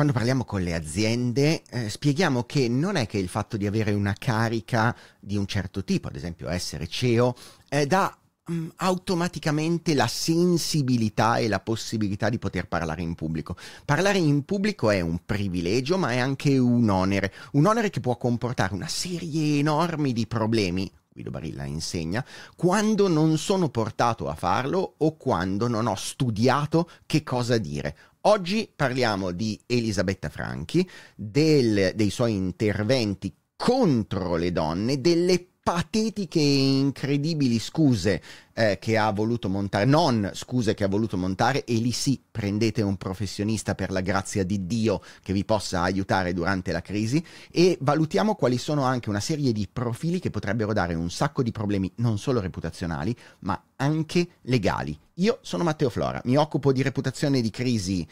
quando parliamo con le aziende eh, spieghiamo che non è che il fatto di avere una carica di un certo tipo, ad esempio essere CEO, eh, dà mh, automaticamente la sensibilità e la possibilità di poter parlare in pubblico. Parlare in pubblico è un privilegio, ma è anche un onere, un onere che può comportare una serie enorme di problemi. Guido Barilla insegna, quando non sono portato a farlo o quando non ho studiato che cosa dire. Oggi parliamo di Elisabetta Franchi, del, dei suoi interventi contro le donne, delle patetiche e incredibili scuse eh, che ha voluto montare, non scuse che ha voluto montare, e lì sì prendete un professionista per la grazia di Dio che vi possa aiutare durante la crisi e valutiamo quali sono anche una serie di profili che potrebbero dare un sacco di problemi non solo reputazionali ma anche legali. Io sono Matteo Flora, mi occupo di reputazione di crisi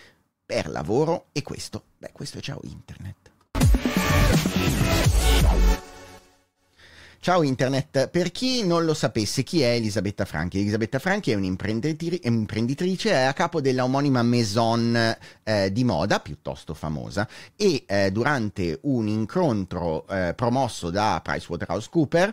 per lavoro e questo, beh questo è ciao internet. Ciao Internet, per chi non lo sapesse chi è Elisabetta Franchi? Elisabetta Franchi è un'imprenditrice, è a capo della omonima maison eh, di moda piuttosto famosa e eh, durante un incontro eh, promosso da PricewaterhouseCoopers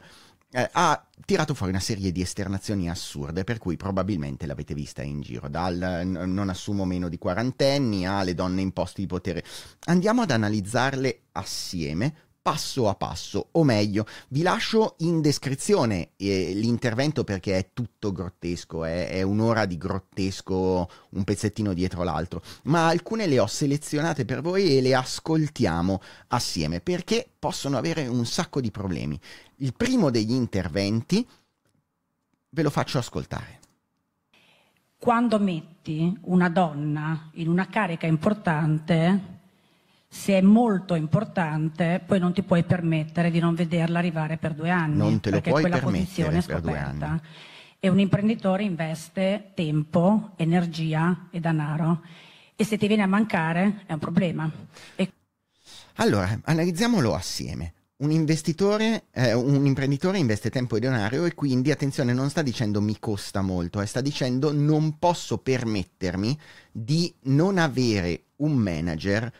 eh, ha tirato fuori una serie di esternazioni assurde, per cui probabilmente l'avete vista in giro, dal non assumo meno di quarantenni alle donne in posti di potere. Andiamo ad analizzarle assieme passo a passo, o meglio, vi lascio in descrizione eh, l'intervento perché è tutto grottesco, è, è, un'ora di grottesco, un pezzettino dietro l'altro, ma alcune le ho selezionate per voi e le ascoltiamo assieme perché possono avere un sacco di problemi. Il primo degli interventi ve lo faccio ascoltare. Quando metti una donna in una carica importante, se è molto importante, poi non ti puoi permettere di non vederla arrivare per due anni. Non te lo perché puoi quella permettere posizione è per due scoperta. anni. E un imprenditore investe tempo, energia e denaro. E se ti viene a mancare è un problema. E Allora, analizziamolo assieme. Un investitore, eh, un imprenditore investe tempo e denaro e quindi, attenzione, non sta dicendo mi costa molto, eh, sta dicendo non posso permettermi di non avere un manager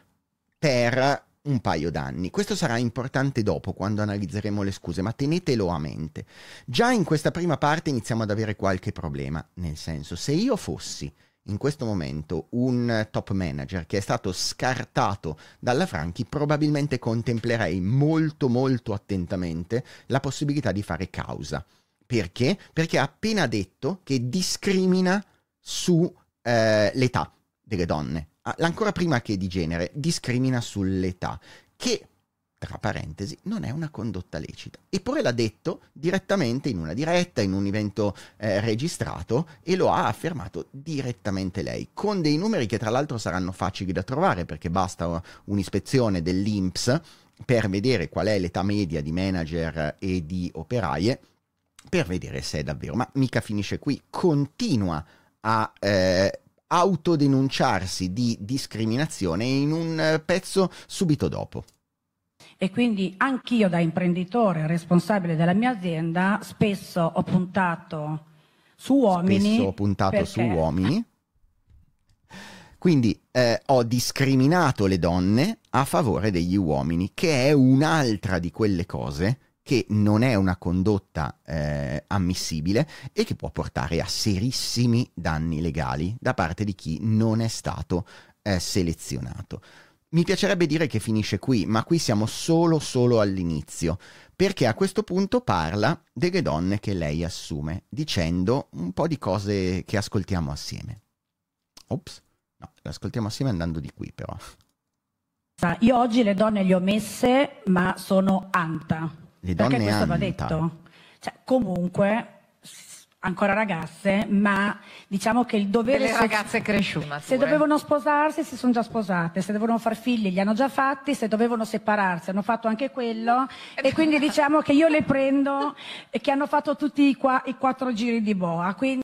per un paio d'anni. Questo sarà importante dopo, quando analizzeremo le scuse, ma tenetelo a mente. Già in questa prima parte iniziamo ad avere qualche problema, nel senso, se io fossi in questo momento un top manager che è stato scartato dalla Franchi, probabilmente contemplerei molto molto attentamente la possibilità di fare causa. Perché? Perché ha appena detto che discrimina sull'età delle donne. Ah, Ancora prima che di genere, discrimina sull'età, che tra parentesi, non è una condotta lecita. Eppure l'ha detto direttamente in una diretta, in un evento eh, registrato e lo ha affermato direttamente lei, con dei numeri che tra l'altro saranno facili da trovare perché basta un'ispezione dell'INPS per vedere qual è l'età media di manager e di operaie, per vedere se è davvero. Ma mica finisce qui, continua a... Eh, autodenunciarsi di discriminazione in un eh, pezzo subito dopo. E quindi anch'io da imprenditore responsabile della mia azienda spesso ho puntato su uomini. Spesso ho puntato perché- su uomini. Quindi eh, ho discriminato le donne a favore degli uomini, che è un'altra di quelle cose che non è una condotta eh, ammissibile e che può portare a serissimi danni legali da parte di chi non è stato eh, selezionato. Mi piacerebbe dire che finisce qui, ma qui siamo solo solo all'inizio, perché a questo punto parla delle donne che lei assume, dicendo un po' di cose che ascoltiamo assieme. Ops, no, le ascoltiamo assieme andando di qui però. Io oggi le donne le ho messe, ma sono anta le donne Perché questo va detto. Cioè, comunque, ancora ragazze, ma diciamo che il dovere... Le ragazze cresciute. Se dovevano sposarsi si sono già sposate, se dovevano far figli li hanno già fatti, se dovevano separarsi hanno fatto anche quello e quindi diciamo che io le prendo e che hanno fatto tutti i, qua, i quattro giri di boa. Quindi...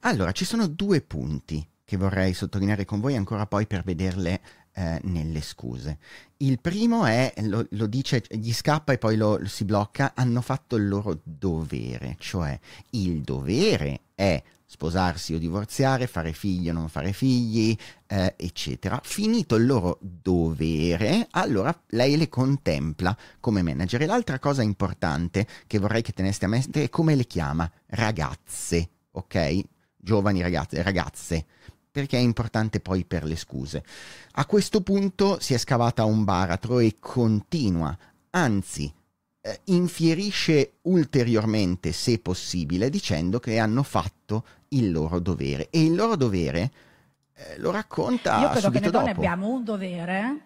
Allora, ci sono due punti che vorrei sottolineare con voi ancora poi per vederle eh, nelle scuse. Il primo è, lo, lo, dice, gli scappa e poi lo, lo si blocca, hanno fatto il loro dovere, cioè il dovere è sposarsi o divorziare, fare figli o non fare figli, eh, eccetera. Finito il loro dovere, allora lei le contempla come manager. E l'altra cosa importante che vorrei che teneste a mente è come le chiama ragazze, ok? Giovani ragazze, ragazze perché è importante poi per le scuse. A questo punto si è scavata un baratro e continua, anzi eh, infierisce ulteriormente, se possibile, dicendo che hanno fatto il loro dovere. E il loro dovere eh, lo racconta Io credo che noi donne abbiamo un dovere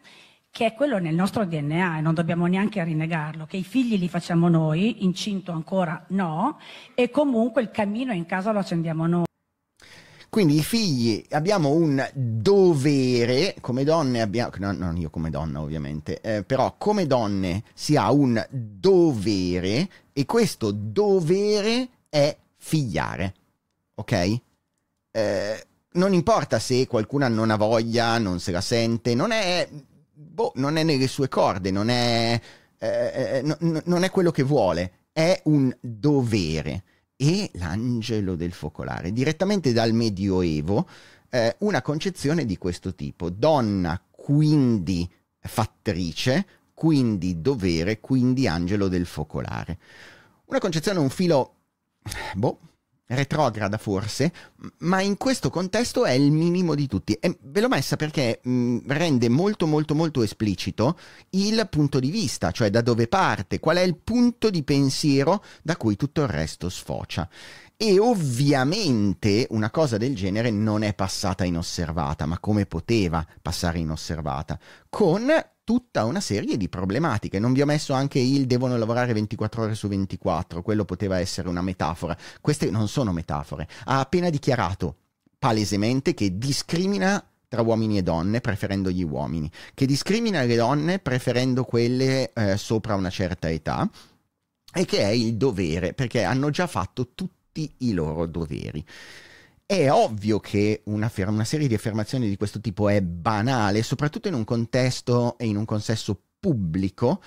che è quello nel nostro DNA e non dobbiamo neanche rinnegarlo, che i figli li facciamo noi, incinto ancora no, e comunque il cammino in casa lo accendiamo noi. Quindi i figli abbiamo un dovere, come donne abbiamo, no, non io come donna ovviamente, eh, però come donne si ha un dovere e questo dovere è figliare, ok? Eh, non importa se qualcuna non ha voglia, non se la sente, non è, boh, non è nelle sue corde, non è, eh, eh no, non è quello che vuole, è un dovere e l'angelo del focolare, direttamente dal Medioevo, eh, una concezione di questo tipo, donna quindi fattrice, quindi dovere, quindi angelo del focolare. Una concezione un filo, boh, retrograda forse, ma in questo contesto è il minimo di tutti. E ve l'ho messa perché mh, rende molto molto molto esplicito il punto di vista, cioè da dove parte, qual è il punto di pensiero da cui tutto il resto sfocia. E ovviamente una cosa del genere non è passata inosservata, ma come poteva passare inosservata? Con tutta una serie di problematiche. Non vi ho messo anche il devono lavorare 24 ore su 24, quello poteva essere una metafora. Queste non sono metafore. Ha appena dichiarato palesemente che discrimina tra uomini e donne preferendo gli uomini, che discrimina le donne preferendo quelle eh, sopra una certa età e che è il dovere perché hanno già fatto tutti i loro doveri. È ovvio che una, una, serie di affermazioni di questo tipo è banale, soprattutto in un contesto e in un consesso pubblico,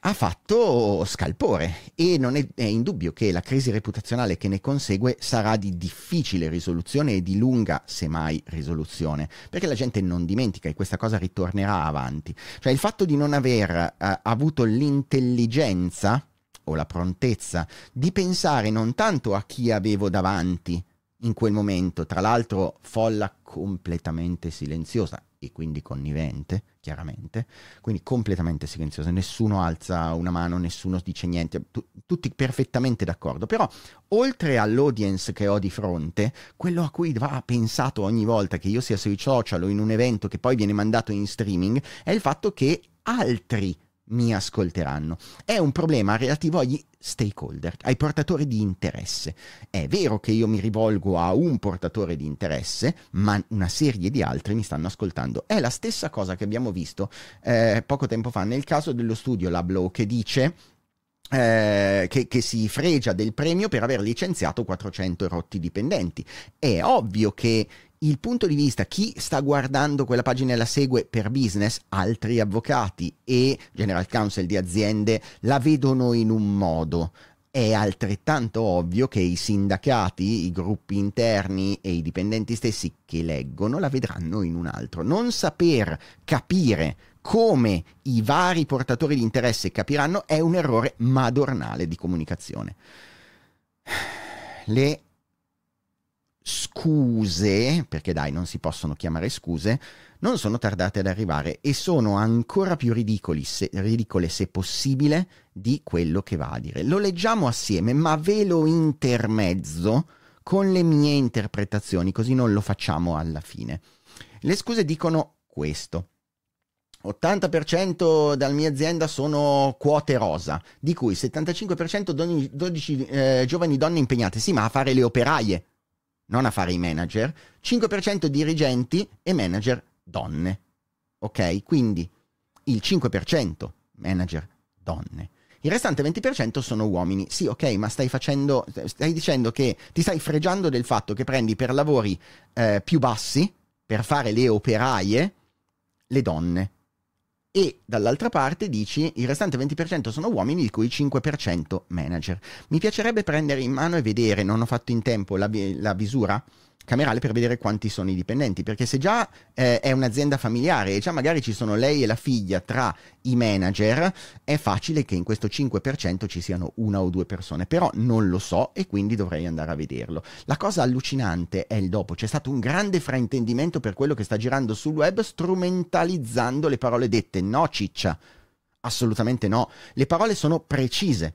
ha fatto scalpore e non è, è indubbio che la crisi reputazionale che ne consegue sarà di difficile risoluzione e di lunga, semmai, risoluzione, perché la gente non dimentica e questa cosa ritornerà avanti. Cioè il fatto di non aver uh, avuto l'intelligenza o la prontezza di pensare non tanto a chi avevo davanti in quel momento, tra l'altro folla completamente silenziosa e quindi connivente, chiaramente, quindi completamente silenziosa, nessuno alza una mano, nessuno dice niente, tu, tutti perfettamente d'accordo, però oltre all'audience che ho di fronte, quello a cui va pensato ogni volta che io sia sui social o in un evento che poi viene mandato in streaming, è il fatto che altri mi ascolteranno. È un problema relativo agli stakeholder, ai portatori di interesse. È vero che io mi rivolgo a un portatore di interesse, ma una serie di altri mi stanno ascoltando. È la stessa cosa che abbiamo visto eh, poco tempo fa nel caso dello studio Lablow che dice eh, che, che, si fregia del premio per aver licenziato 400 rotti dipendenti. È ovvio che il punto di vista, chi sta guardando quella pagina e la segue per business, altri avvocati e general counsel di aziende la vedono in un modo. È altrettanto ovvio che i sindacati, i gruppi interni e i dipendenti stessi che leggono la vedranno in un altro. Non saper capire come i vari portatori di interesse capiranno, è un errore madornale di comunicazione. Le scuse, perché dai, non si possono chiamare scuse, non sono tardate ad arrivare e sono ancora più ridicoli se, ridicole, se possibile, di quello che va a dire. Lo leggiamo assieme, ma ve lo intermezzo con le mie interpretazioni, così non lo facciamo alla fine. Le scuse dicono questo. 80% della mia azienda sono quote rosa, di cui 75% 12, 12 eh, giovani donne impegnate. Sì, ma a fare le operaie, non a fare i manager. 5% dirigenti e manager donne. Ok? Quindi il 5% manager donne. Il restante 20% sono uomini. Sì, ok, ma stai facendo. Stai dicendo che ti stai fregiando del fatto che prendi per lavori eh, più bassi, per fare le operaie, le donne e dall'altra parte dici il restante 20% sono uomini di cui il 5% manager. Mi piacerebbe prendere in mano e vedere, non ho fatto in tempo la, la visura camerale per vedere quanti sono i dipendenti, perché se già eh, è un'azienda familiare e già magari ci sono lei e la figlia tra i manager, è facile che in questo 5% ci siano una o due persone, però non lo so e quindi dovrei andare a vederlo. La cosa allucinante è il dopo, c'è stato un grande fraintendimento per quello che sta girando sul web strumentalizzando le parole dette. No, ciccia, assolutamente no. Le parole sono precise.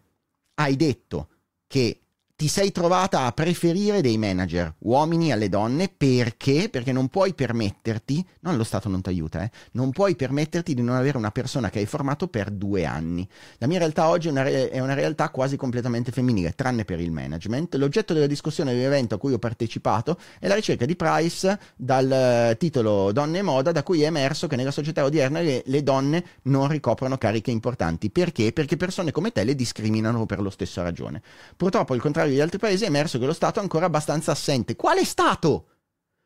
Hai detto che ti sei trovata a preferire dei manager uomini alle donne perché? Perché non puoi permetterti, non lo Stato non ti aiuta, eh, non puoi permetterti di non avere una persona che hai formato per due anni. La mia realtà oggi è una, re- è una realtà quasi completamente femminile, tranne per il management. L'oggetto della discussione dell'evento a cui ho partecipato è la ricerca di Price dal eh, titolo Donne e moda, da cui è emerso che nella società odierna le, le donne non ricoprono cariche importanti. Perché? Perché persone come te le discriminano per lo stesso ragione. Purtroppo il contrario contrario di altri paesi, è emerso che lo Stato è ancora abbastanza assente. Quale Stato?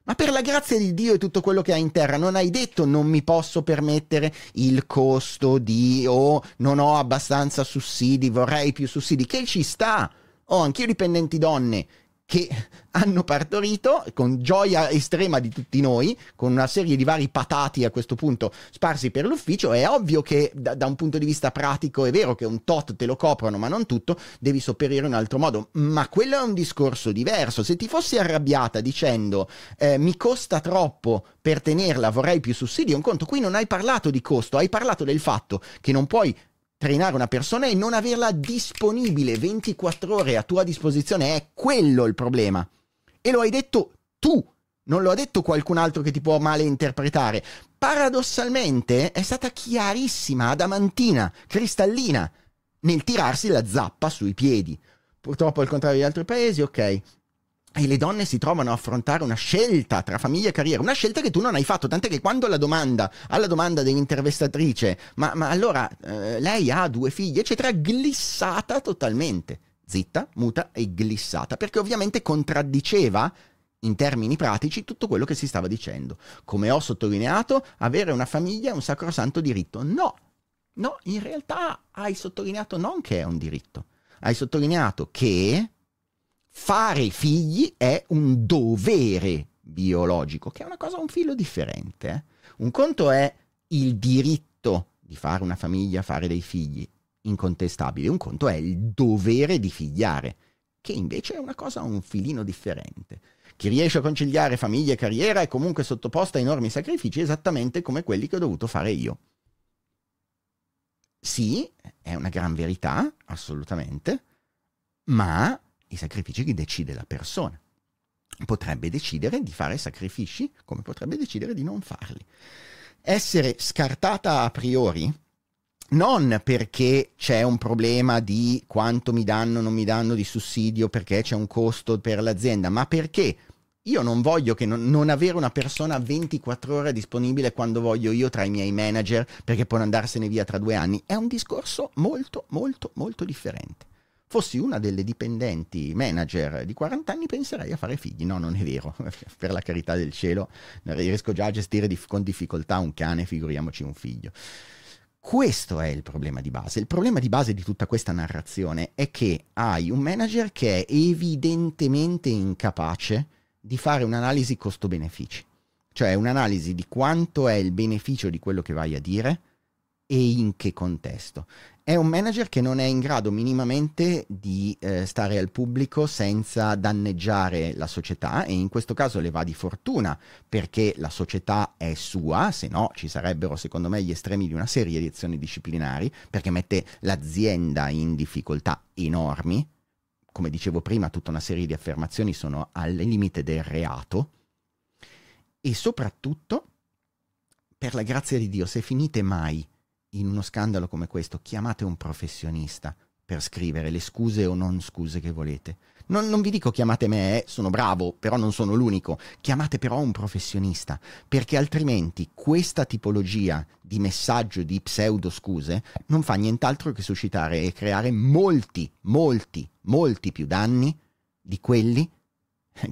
Ma per la grazia di Dio e tutto quello che ha in terra, non hai detto non mi posso permettere il costo di o oh, non ho abbastanza sussidi, vorrei più sussidi, che ci sta. Ho anch'io dipendenti donne che hanno partorito con gioia estrema di tutti noi, con una serie di vari patati a questo punto sparsi per l'ufficio, è ovvio che da, da, un punto di vista pratico è vero che un tot te lo coprono, ma non tutto, devi sopperire in un altro modo. Ma quello è un discorso diverso. Se ti fossi arrabbiata dicendo eh, mi costa troppo per tenerla, vorrei più sussidi, è un conto. Qui non hai parlato di costo, hai parlato del fatto che non puoi trainare una persona e non averla disponibile 24 ore a tua disposizione è quello il problema. E lo hai detto tu, non lo ha detto qualcun altro che ti può male interpretare. Paradossalmente è stata chiarissima, adamantina, cristallina nel tirarsi la zappa sui piedi. Purtroppo al contrario di altri paesi, ok, e le donne si trovano a affrontare una scelta tra famiglia e carriera, una scelta che tu non hai fatto, tant'è che quando la domanda, alla domanda dell'intervistatrice, ma, ma allora eh, lei ha due figlie, eccetera, glissata totalmente, zitta, muta e glissata, perché ovviamente contraddiceva in termini pratici tutto quello che si stava dicendo. Come ho sottolineato, avere una famiglia è un sacrosanto diritto. No, no, in realtà hai sottolineato non che è un diritto, hai sottolineato che fare figli è un dovere biologico, che è una cosa un filo differente. Eh? Un conto è il diritto di fare una famiglia, fare dei figli, incontestabile, un conto è il dovere di figliare, che invece è una cosa un filino differente. Chi riesce a conciliare famiglia e carriera è comunque sottoposto a enormi sacrifici, esattamente come quelli che ho dovuto fare io. Sì, è una gran verità, assolutamente, ma i sacrifici li decide la persona. Potrebbe decidere di fare sacrifici come potrebbe decidere di non farli. Essere scartata a priori non perché c'è un problema di quanto mi danno non mi danno di sussidio, perché c'è un costo per l'azienda, ma perché io non voglio che non, non, avere una persona 24 ore disponibile quando voglio io tra i miei manager perché può andarsene via tra due anni. È un discorso molto, molto, molto differente fossi una delle dipendenti manager di 40 anni penserei a fare figli. No, non è vero, per la carità del cielo, riesco già a gestire dif- con difficoltà un cane, figuriamoci un figlio. Questo è il problema di base. Il problema di base di tutta questa narrazione è che hai un manager che è evidentemente incapace di fare un'analisi costo-benefici, cioè un'analisi di quanto è il beneficio di quello che vai a dire e in che contesto. È un manager che non è in grado minimamente di eh, stare al pubblico senza danneggiare la società e in questo caso le va di fortuna perché la società è sua, se no ci sarebbero secondo me gli estremi di una serie di azioni disciplinari perché mette l'azienda in difficoltà enormi. Come dicevo prima, tutta una serie di affermazioni sono al limite del reato e soprattutto, per la grazia di Dio, se finite mai in uno scandalo come questo, chiamate un professionista per scrivere le scuse o non scuse che volete. Non, non, vi dico chiamate me, eh, sono bravo, però non sono l'unico. Chiamate però un professionista, perché altrimenti questa tipologia di messaggio di pseudo scuse non fa nient'altro che suscitare e creare molti, molti, molti più danni di quelli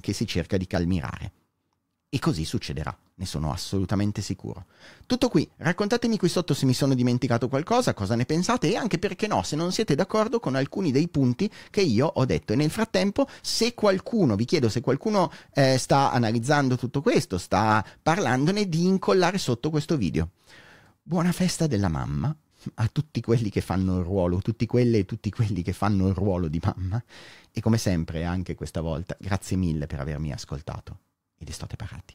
che si cerca di calmirare. E così succederà, ne sono assolutamente sicuro. Tutto qui, raccontatemi qui sotto se mi sono dimenticato qualcosa, cosa ne pensate e anche perché no, se non siete d'accordo con alcuni dei punti che io ho detto. E nel frattempo, se qualcuno, vi chiedo se qualcuno eh, sta analizzando tutto questo, sta parlandone, di incollare sotto questo video. Buona festa della mamma a tutti quelli che fanno il ruolo, tutti quelle e tutti quelli che fanno il ruolo di mamma. E come sempre, anche questa volta, grazie mille per avermi ascoltato ed state parati.